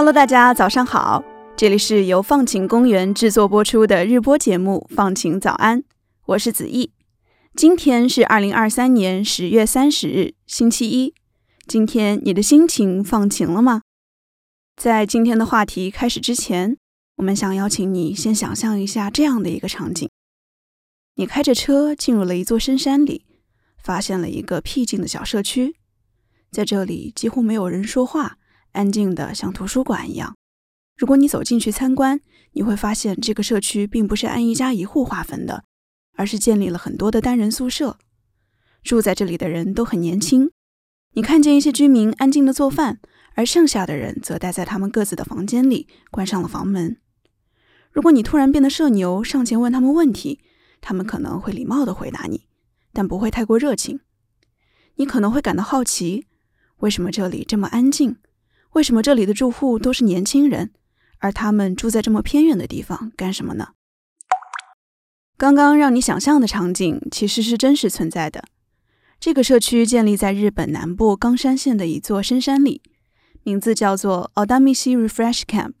Hello，大家早上好，这里是由放晴公园制作播出的日播节目《放晴早安》，我是子毅。今天是二零二三年十月三十日，星期一。今天你的心情放晴了吗？在今天的话题开始之前，我们想邀请你先想象一下这样的一个场景：你开着车进入了一座深山里，发现了一个僻静的小社区，在这里几乎没有人说话。安静的像图书馆一样。如果你走进去参观，你会发现这个社区并不是按一家一户划分的，而是建立了很多的单人宿舍。住在这里的人都很年轻。你看见一些居民安静的做饭，而剩下的人则待在他们各自的房间里，关上了房门。如果你突然变得社牛，上前问他们问题，他们可能会礼貌地回答你，但不会太过热情。你可能会感到好奇，为什么这里这么安静？为什么这里的住户都是年轻人，而他们住在这么偏远的地方干什么呢？刚刚让你想象的场景其实是真实存在的。这个社区建立在日本南部冈山县的一座深山里，名字叫做 Odamishi Refresh Camp。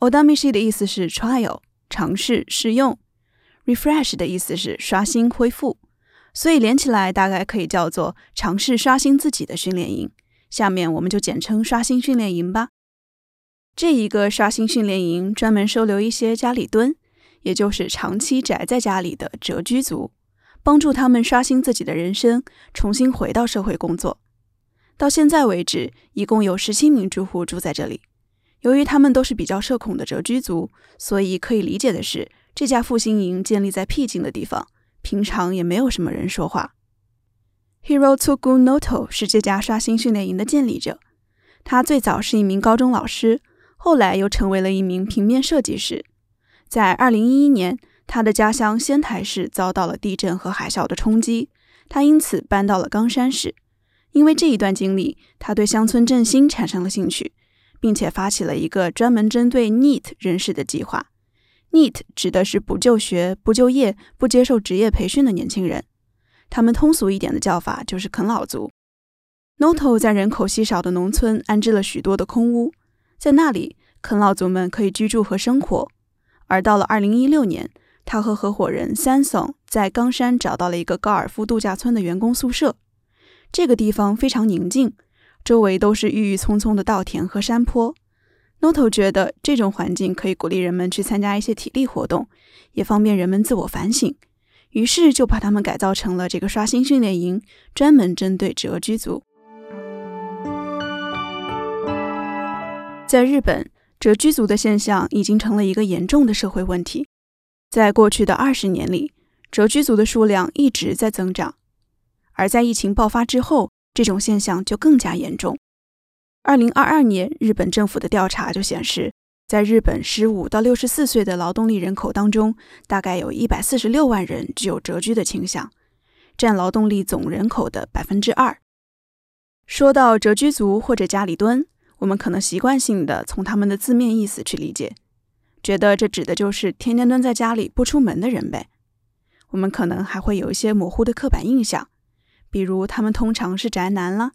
Odamishi 的意思是 trial 尝试试用，refresh 的意思是刷新恢复，所以连起来大概可以叫做尝试刷新自己的训练营。下面我们就简称刷新训练营吧。这一个刷新训练营专门收留一些家里蹲，也就是长期宅在家里的蛰居族，帮助他们刷新自己的人生，重新回到社会工作。到现在为止，一共有十七名住户住在这里。由于他们都是比较社恐的蛰居族，所以可以理解的是，这家复兴营建立在僻静的地方，平常也没有什么人说话。Hirotoku Noto 是这家刷新训练营的建立者。他最早是一名高中老师，后来又成为了一名平面设计师。在2011年，他的家乡仙台市遭到了地震和海啸的冲击，他因此搬到了冈山市。因为这一段经历，他对乡村振兴产生了兴趣，并且发起了一个专门针对 NEET 人士的计划。NEET 指的是不就学、不就业、不接受职业培训的年轻人。他们通俗一点的叫法就是啃老族。Noto 在人口稀少的农村安置了许多的空屋，在那里，啃老族们可以居住和生活。而到了2016年，他和合伙人 Sanson 在冈山找到了一个高尔夫度假村的员工宿舍。这个地方非常宁静，周围都是郁郁葱葱的稻田和山坡。Noto 觉得这种环境可以鼓励人们去参加一些体力活动，也方便人们自我反省。于是就把他们改造成了这个刷新训练营，专门针对蛰居族。在日本，蛰居族的现象已经成了一个严重的社会问题。在过去的二十年里，蛰居族的数量一直在增长，而在疫情爆发之后，这种现象就更加严重。二零二二年，日本政府的调查就显示。在日本，十五到六十四岁的劳动力人口当中，大概有一百四十六万人具有蛰居的倾向，占劳动力总人口的百分之二。说到蛰居族或者家里蹲，我们可能习惯性的从他们的字面意思去理解，觉得这指的就是天天蹲在家里不出门的人呗。我们可能还会有一些模糊的刻板印象，比如他们通常是宅男了，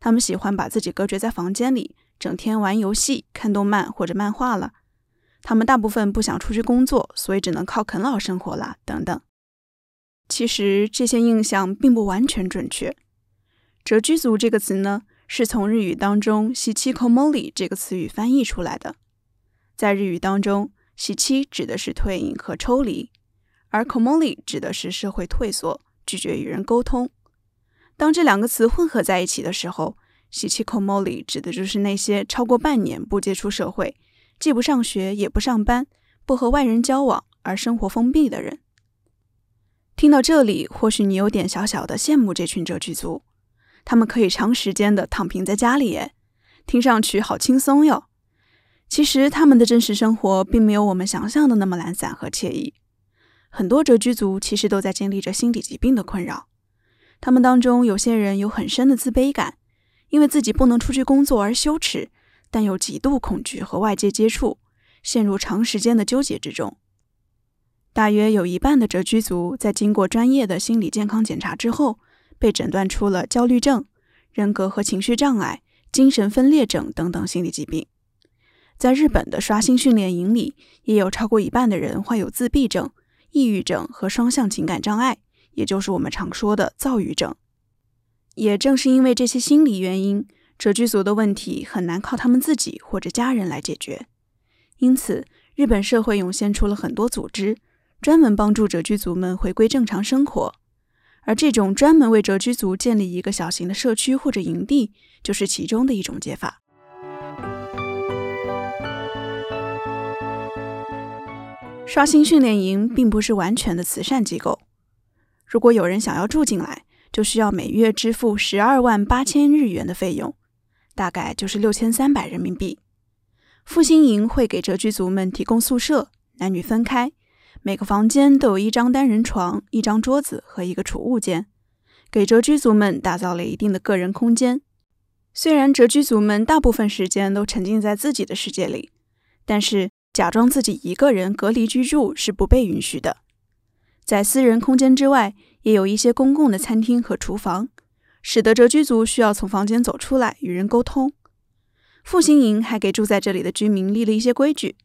他们喜欢把自己隔绝在房间里。整天玩游戏、看动漫或者漫画了。他们大部分不想出去工作，所以只能靠啃老生活了。等等。其实这些印象并不完全准确。蛰居族这个词呢，是从日语当中“喜七 komori” 这个词语翻译出来的。在日语当中，“喜七”指的是退隐和抽离，而 “komori” 指的是社会退缩、拒绝与人沟通。当这两个词混合在一起的时候，喜气 komori 指的就是那些超过半年不接触社会，既不上学也不上班，不和外人交往而生活封闭的人。听到这里，或许你有点小小的羡慕这群蛰居族，他们可以长时间的躺平在家里，耶，听上去好轻松哟。其实他们的真实生活并没有我们想象的那么懒散和惬意。很多蛰居族其实都在经历着心理疾病的困扰，他们当中有些人有很深的自卑感。因为自己不能出去工作而羞耻，但又极度恐惧和外界接触，陷入长时间的纠结之中。大约有一半的蛰居族在经过专业的心理健康检查之后，被诊断出了焦虑症、人格和情绪障碍、精神分裂症等等心理疾病。在日本的刷新训练营里，也有超过一半的人患有自闭症、抑郁症和双向情感障碍，也就是我们常说的躁郁症。也正是因为这些心理原因，蛰居族的问题很难靠他们自己或者家人来解决。因此，日本社会涌现出了很多组织，专门帮助蛰居族们回归正常生活。而这种专门为蛰居族建立一个小型的社区或者营地，就是其中的一种解法。刷新训练营并不是完全的慈善机构。如果有人想要住进来，就需要每月支付十二万八千日元的费用，大概就是六千三百人民币。复兴营会给蛰居族们提供宿舍，男女分开，每个房间都有一张单人床、一张桌子和一个储物间，给蛰居族们打造了一定的个人空间。虽然蛰居族们大部分时间都沉浸在自己的世界里，但是。假装自己一个人隔离居住是不被允许的。在私人空间之外，也有一些公共的餐厅和厨房，使得蛰居族需要从房间走出来与人沟通。复兴营还给住在这里的居民立了一些规矩，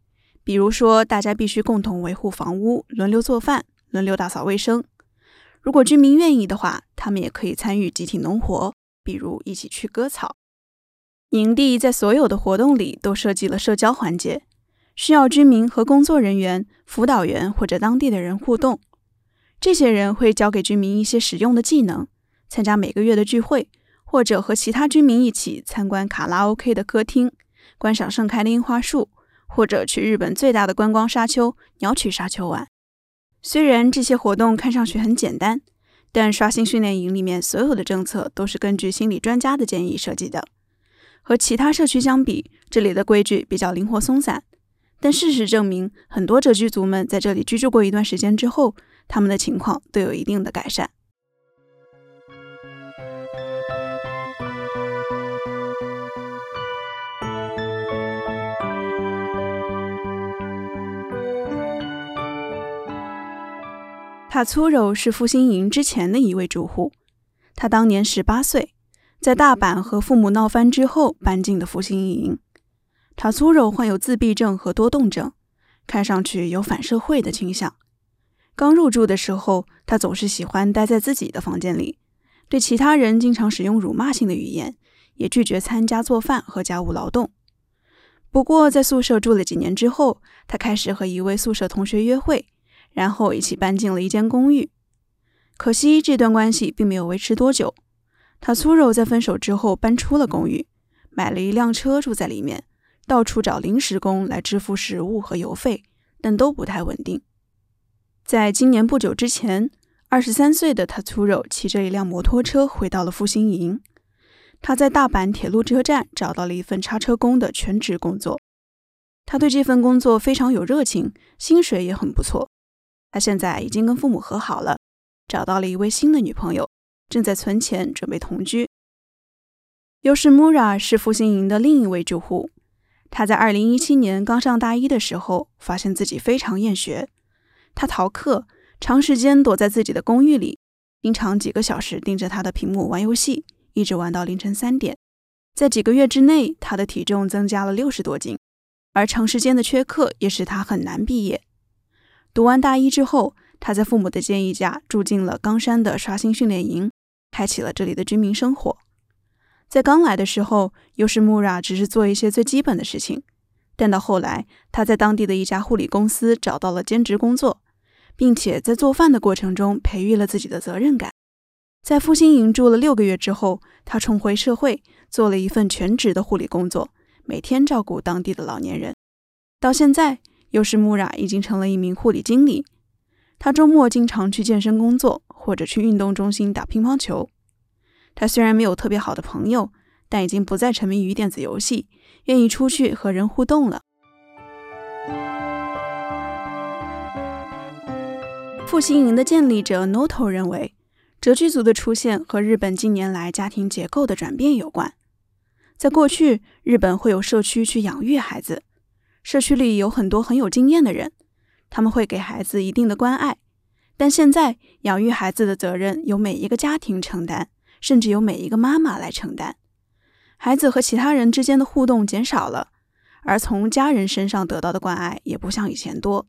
比如说大家必须共同维护房屋，轮流做饭，轮流打扫卫生。如果居民愿意的话，他们也可以参与集体农活，比如一起去割草。营地在所有的活动里都设计了社交环节。需要居民和工作人员、辅导员或者当地的人互动。这些人会教给居民一些实用的技能，参加每个月的聚会，或者和其他居民一起参观卡拉 OK 的歌厅，观赏盛开的樱花树，或者去日本最大的观光沙丘鸟取沙丘玩。虽然这些活动看上去很简单，但刷新训练营里面所有的政策都是根据心理专家的建议设计的。和其他社区相比，这里的规矩比较灵活松散。但事实证明，很多者居族们在这里居住过一段时间之后，他们的情况都有一定的改善。塔粗肉是复兴营之前的一位住户，他当年十八岁，在大阪和父母闹翻之后搬进的复兴营。塔粗肉患有自闭症和多动症，看上去有反社会的倾向。刚入住的时候，他总是喜欢待在自己的房间里，对其他人经常使用辱骂性的语言，也拒绝参加做饭和家务劳动。不过，在宿舍住了几年之后，他开始和一位宿舍同学约会，然后一起搬进了一间公寓。可惜，这段关系并没有维持多久。他粗肉在分手之后搬出了公寓，买了一辆车住在里面。到处找临时工来支付食物和邮费，但都不太稳定。在今年不久之前，二十三岁的塔粗肉骑着一辆摩托车回到了复兴营。他在大阪铁路车站找到了一份叉车工的全职工作。他对这份工作非常有热情，薪水也很不错。他现在已经跟父母和好了，找到了一位新的女朋友，正在存钱准备同居。优势 Mura 是复兴营的另一位住户。他在二零一七年刚上大一的时候，发现自己非常厌学。他逃课，长时间躲在自己的公寓里，经常几个小时盯着他的屏幕玩游戏，一直玩到凌晨三点。在几个月之内，他的体重增加了六十多斤，而长时间的缺课也使他很难毕业。读完大一之后，他在父母的建议下住进了冈山的刷新训练营，开启了这里的居民生活。在刚来的时候，优势穆拉只是做一些最基本的事情，但到后来，他在当地的一家护理公司找到了兼职工作，并且在做饭的过程中培育了自己的责任感。在复兴营住了六个月之后，他重回社会，做了一份全职的护理工作，每天照顾当地的老年人。到现在，优势穆拉已经成了一名护理经理。他周末经常去健身工作，或者去运动中心打乒乓球。他虽然没有特别好的朋友，但已经不再沉迷于电子游戏，愿意出去和人互动了。复兴营的建立者 Noto 认为，蛰居族的出现和日本近年来家庭结构的转变有关。在过去，日本会有社区去养育孩子，社区里有很多很有经验的人，他们会给孩子一定的关爱。但现在，养育孩子的责任由每一个家庭承担。甚至由每一个妈妈来承担，孩子和其他人之间的互动减少了，而从家人身上得到的关爱也不像以前多。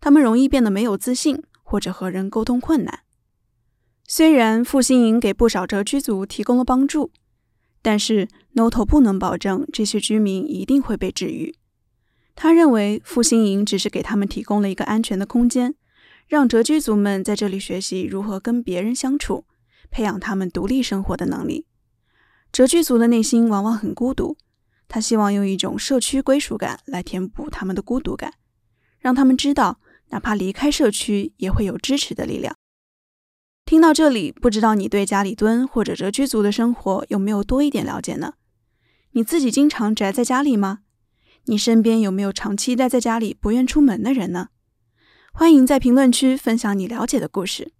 他们容易变得没有自信，或者和人沟通困难。虽然复兴营给不少蛰居族提供了帮助，但是 Noto 不能保证这些居民一定会被治愈。他认为复兴营只是给他们提供了一个安全的空间，让蛰居族们在这里学习如何跟别人相处，培养他们独立生活的能力。蛰居族的内心往往很孤独，他希望用一种社区归属感来填补他们的孤独感，让他们知道。哪怕离开社区，也会有支持的力量。听到这里，不知道你对家里蹲或者蛰居族的生活有没有多一点了解呢？你自己经常宅在家里吗？你身边有没有长期待在家里不愿出门的人呢？欢迎在评论区分享你了解的故事。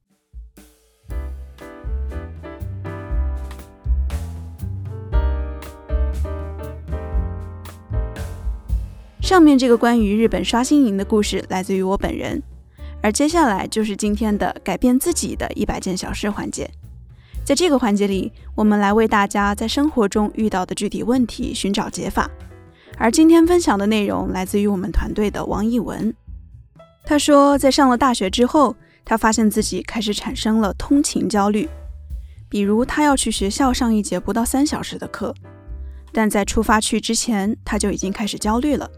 上面这个关于日本刷新营的故事来自于我本人，而接下来就是今天的改变自己的一百件小事环节。在这个环节里，我们来为大家在生活中遇到的具体问题寻找解法。而今天分享的内容来自于我们团队的王艺文，他说，在上了大学之后，他发现自己开始产生了通勤焦虑，比如他要去学校上一节不到三小时的课，但在出发去之前，他就已经开始焦虑了。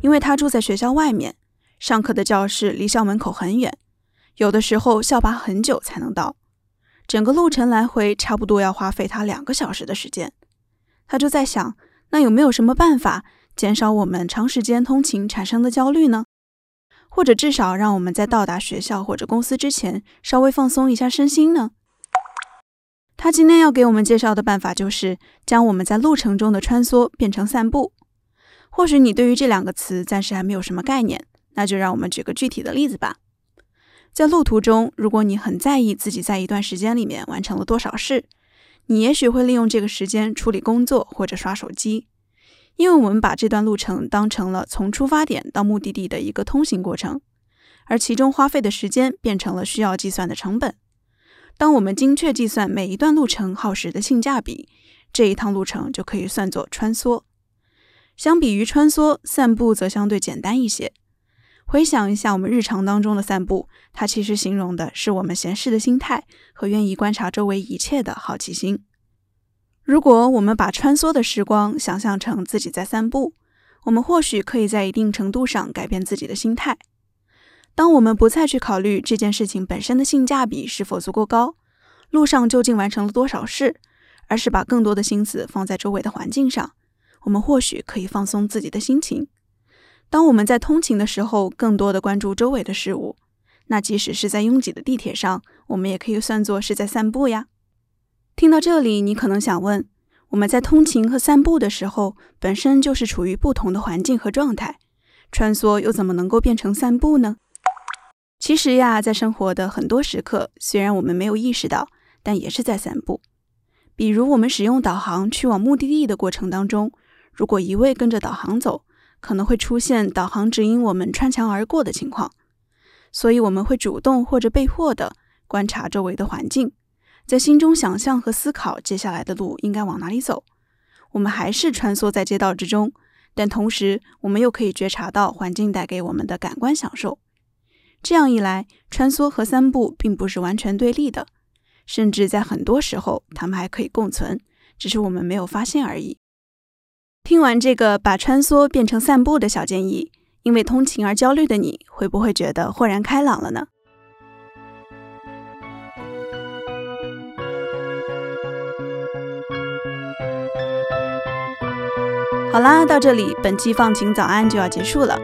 因为他住在学校外面，上课的教室离校门口很远，有的时候校巴很久才能到，整个路程来回差不多要花费他两个小时的时间。他就在想，那有没有什么办法减少我们长时间通勤产生的焦虑呢？或者至少让我们在到达学校或者公司之前稍微放松一下身心呢？他今天要给我们介绍的办法就是将我们在路程中的穿梭变成散步。或许你对于这两个词暂时还没有什么概念，那就让我们举个具体的例子吧。在路途中，如果你很在意自己在一段时间里面完成了多少事，你也许会利用这个时间处理工作或者刷手机，因为我们把这段路程当成了从出发点到目的地的一个通行过程，而其中花费的时间变成了需要计算的成本。当我们精确计算每一段路程耗时的性价比，这一趟路程就可以算作穿梭。相比于穿梭，散步则相对简单一些。回想一下我们日常当中的散步，它其实形容的是我们闲适的心态和愿意观察周围一切的好奇心。如果我们把穿梭的时光想象成自己在散步，我们或许可以在一定程度上改变自己的心态。当我们不再去考虑这件事情本身的性价比是否足够高，路上究竟完成了多少事，而是把更多的心思放在周围的环境上。我们或许可以放松自己的心情。当我们在通勤的时候，更多的关注周围的事物，那即使是在拥挤的地铁上，我们也可以算作是在散步呀。听到这里，你可能想问：我们在通勤和散步的时候，本身就是处于不同的环境和状态，穿梭又怎么能够变成散步呢？其实呀，在生活的很多时刻，虽然我们没有意识到，但也是在散步。比如，我们使用导航去往目的地的过程当中。如果一味跟着导航走，可能会出现导航指引我们穿墙而过的情况。所以我们会主动或者被迫的观察周围的环境，在心中想象和思考接下来的路应该往哪里走。我们还是穿梭在街道之中，但同时我们又可以觉察到环境带给我们的感官享受。这样一来，穿梭和散步并不是完全对立的，甚至在很多时候它们还可以共存，只是我们没有发现而已。听完这个把穿梭变成散步的小建议，因为通勤而焦虑的你，会不会觉得豁然开朗了呢？好啦，到这里，本期放晴早安就要结束了。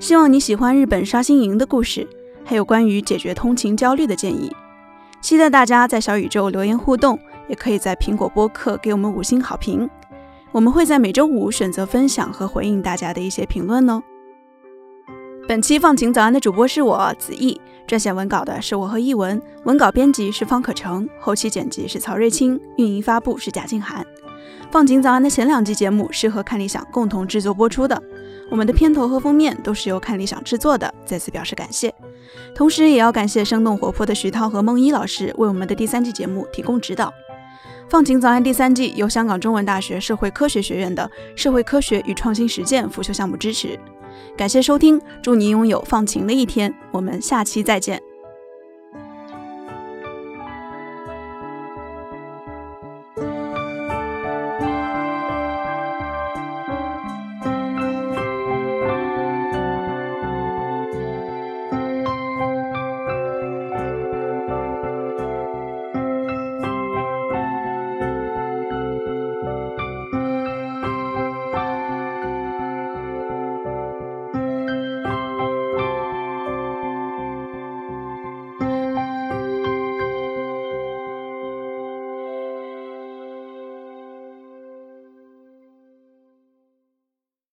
希望你喜欢日本刷新营的故事，还有关于解决通勤焦虑的建议。期待大家在小宇宙留言互动，也可以在苹果播客给我们五星好评。我们会在每周五选择分享和回应大家的一些评论哦。本期放晴早安的主播是我子毅，撰写文稿的是我和译文，文稿编辑是方可成，后期剪辑是曹瑞清，运营发布是贾静涵。放晴早安的前两季节目是和看理想共同制作播出的，我们的片头和封面都是由看理想制作的，再次表示感谢。同时也要感谢生动活泼的徐涛和梦一老师为我们的第三季节目提供指导。放晴早安第三季由香港中文大学社会科学学院的社会科学与创新实践辅修项目支持。感谢收听，祝您拥有放晴的一天。我们下期再见。